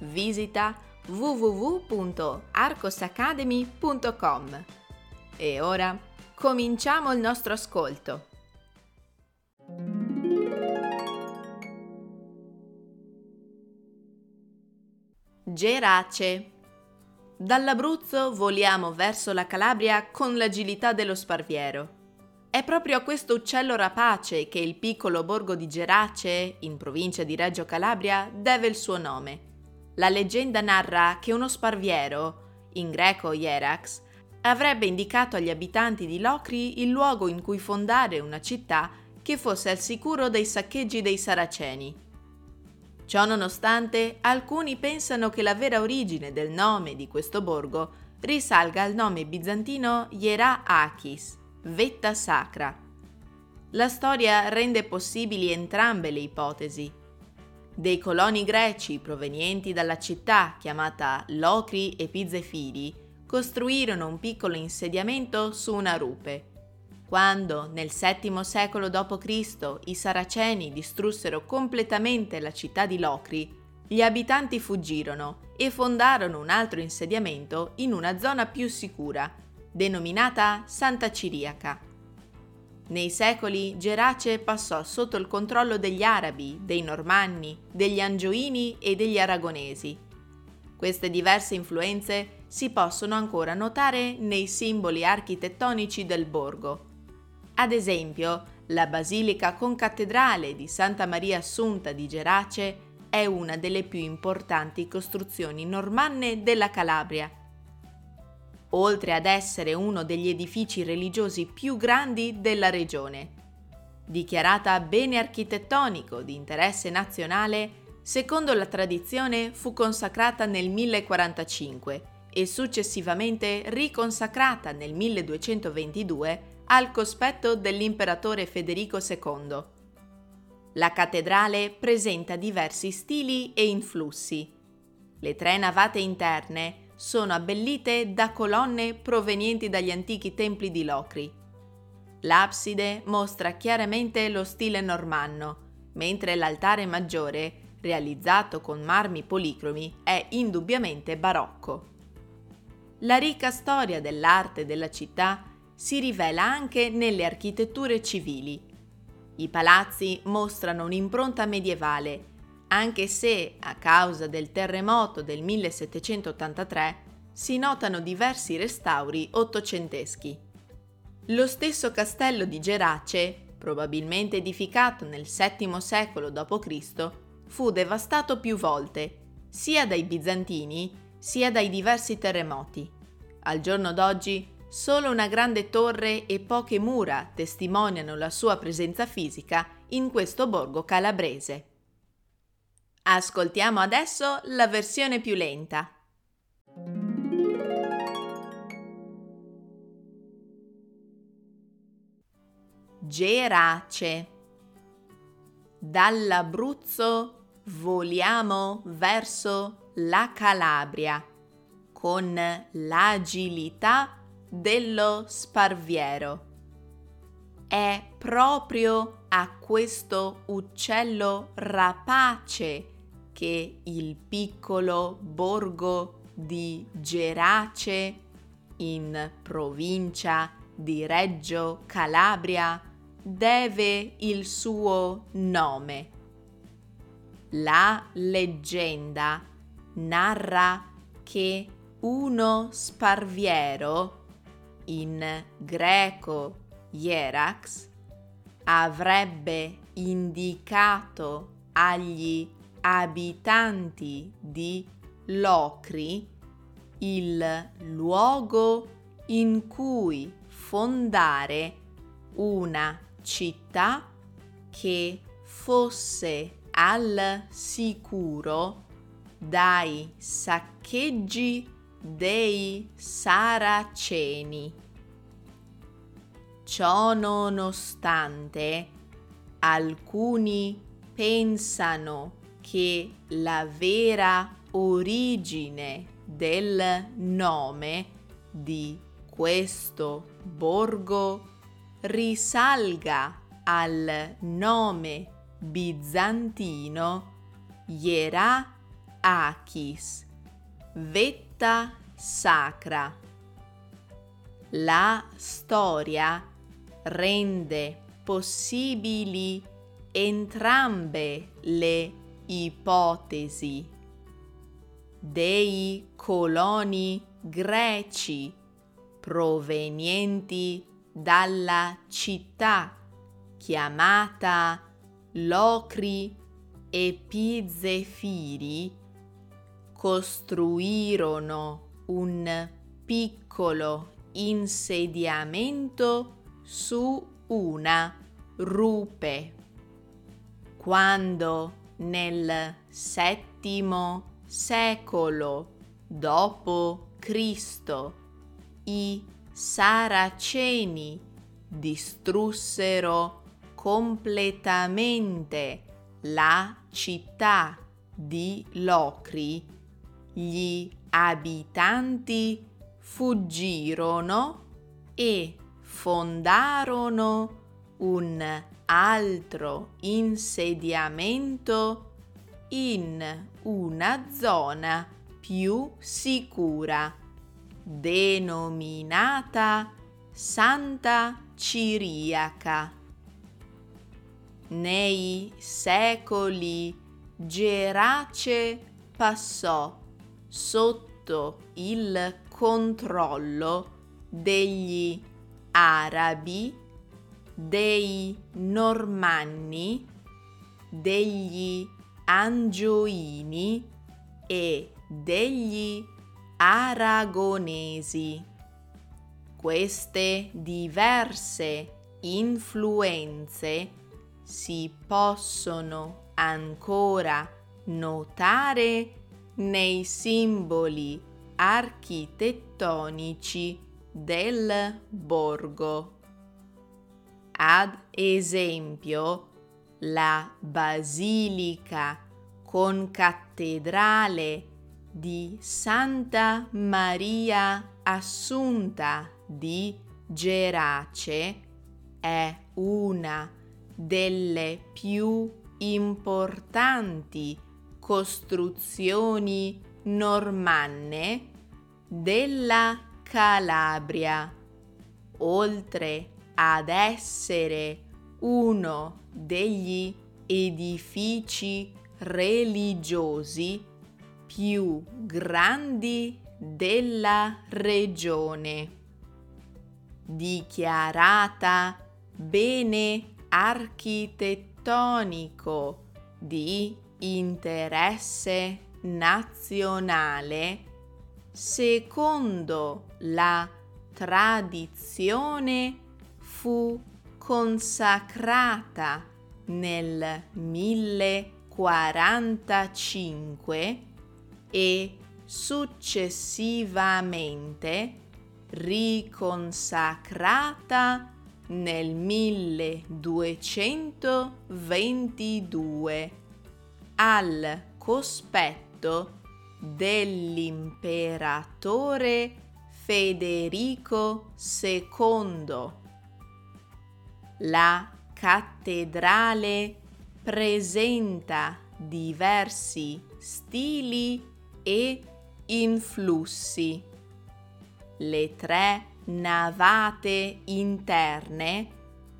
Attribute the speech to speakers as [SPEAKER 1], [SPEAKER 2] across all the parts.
[SPEAKER 1] Visita www.arcosacademy.com. E ora cominciamo il nostro ascolto. Gerace. Dall'Abruzzo voliamo verso la Calabria con l'agilità dello sparviero. È proprio a questo uccello rapace che il piccolo borgo di Gerace, in provincia di Reggio Calabria, deve il suo nome. La leggenda narra che uno sparviero, in greco Hierax, avrebbe indicato agli abitanti di Locri il luogo in cui fondare una città che fosse al sicuro dai saccheggi dei saraceni. Ciò nonostante, alcuni pensano che la vera origine del nome di questo borgo risalga al nome bizantino Hiera Achis, vetta sacra. La storia rende possibili entrambe le ipotesi. Dei coloni greci provenienti dalla città chiamata Locri e Pizzefili costruirono un piccolo insediamento su una rupe. Quando nel VII secolo d.C. i Saraceni distrussero completamente la città di Locri, gli abitanti fuggirono e fondarono un altro insediamento in una zona più sicura, denominata Santa Ciriaca. Nei secoli Gerace passò sotto il controllo degli arabi, dei normanni, degli angioini e degli aragonesi. Queste diverse influenze si possono ancora notare nei simboli architettonici del borgo. Ad esempio, la basilica concattedrale di Santa Maria Assunta di Gerace è una delle più importanti costruzioni normanne della Calabria oltre ad essere uno degli edifici religiosi più grandi della regione. Dichiarata bene architettonico di interesse nazionale, secondo la tradizione fu consacrata nel 1045 e successivamente riconsacrata nel 1222 al cospetto dell'imperatore Federico II. La cattedrale presenta diversi stili e influssi. Le tre navate interne sono abbellite da colonne provenienti dagli antichi templi di Locri. L'abside mostra chiaramente lo stile normanno, mentre l'altare maggiore, realizzato con marmi policromi, è indubbiamente barocco. La ricca storia dell'arte della città si rivela anche nelle architetture civili. I palazzi mostrano un'impronta medievale anche se a causa del terremoto del 1783 si notano diversi restauri ottocenteschi. Lo stesso castello di Gerace, probabilmente edificato nel VII secolo d.C., fu devastato più volte, sia dai bizantini sia dai diversi terremoti. Al giorno d'oggi solo una grande torre e poche mura testimoniano la sua presenza fisica in questo borgo calabrese. Ascoltiamo adesso la versione più lenta. Gerace. Dall'Abruzzo voliamo verso la Calabria con l'agilità dello sparviero. È proprio a questo uccello rapace che il piccolo borgo di Gerace in provincia di Reggio Calabria deve il suo nome. La leggenda narra che uno sparviero, in greco Hierax, avrebbe indicato agli abitanti di Locri il luogo in cui fondare una città che fosse al sicuro dai saccheggi dei Saraceni. Ciò nonostante, alcuni pensano che la vera origine del nome di questo borgo risalga al nome bizantino Hierachis, vetta sacra. La storia rende possibili entrambe le ipotesi dei coloni greci provenienti dalla città chiamata Locri e Pizefiri costruirono un piccolo insediamento su una rupe. Quando nel settimo secolo Cristo. I Saraceni distrussero completamente la città di Locri, gli abitanti fuggirono e fondarono un altro insediamento in una zona più sicura, denominata Santa Ciriaca. Nei secoli Gerace passò sotto il controllo degli arabi, dei normanni, degli angioini e degli aragonesi. Queste diverse influenze si possono ancora notare nei simboli architettonici del borgo. Ad esempio, la basilica con cattedrale di Santa Maria Assunta di Gerace è una delle più importanti costruzioni normanne della Calabria, oltre ad essere uno degli edifici religiosi più grandi della regione, dichiarata bene architettonico di interesse nazionale secondo la tradizione fu consacrata nel 1045 e successivamente riconsacrata nel 1222 al cospetto dell'imperatore Federico II. La cattedrale presenta diversi stili e influssi. Le tre navate interne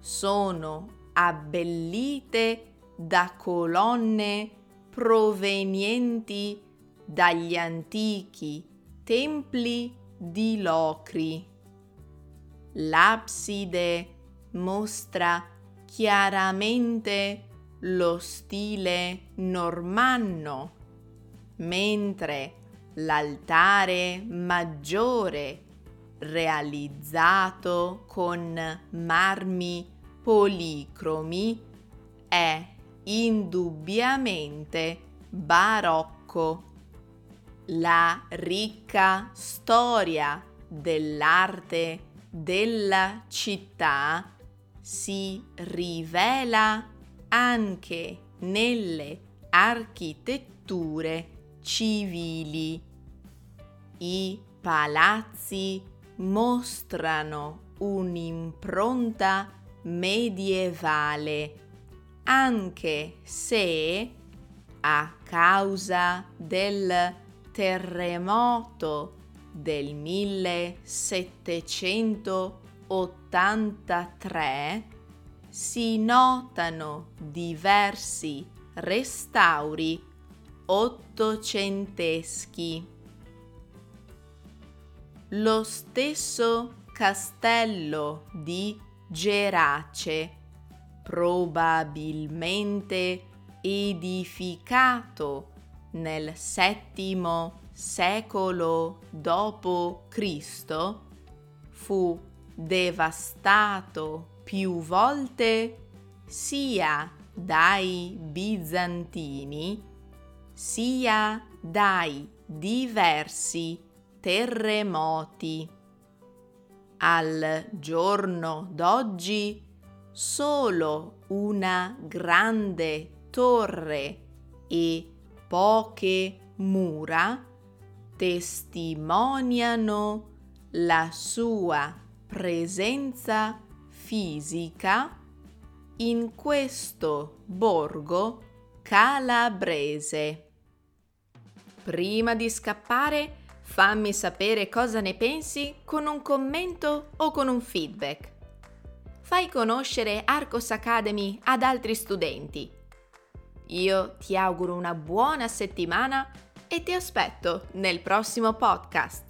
[SPEAKER 1] sono abbellite da colonne provenienti dagli antichi templi di Locri. L'abside mostra chiaramente lo stile normanno, mentre l'altare maggiore, realizzato con marmi policromi, è indubbiamente barocco. La ricca storia dell'arte della città si rivela anche nelle architetture civili. I palazzi mostrano un'impronta medievale, anche se a causa del terremoto del 1783 si notano diversi restauri ottocenteschi. Lo stesso castello di Gerace, probabilmente edificato nel VII secolo d.C., fu devastato più volte sia dai bizantini sia dai diversi terremoti. Al giorno d'oggi solo una grande torre e poche mura testimoniano la sua presenza fisica in questo borgo calabrese. Prima di scappare, fammi sapere cosa ne pensi con un commento o con un feedback. Fai conoscere Arcos Academy ad altri studenti. Io ti auguro una buona settimana e ti aspetto nel prossimo podcast.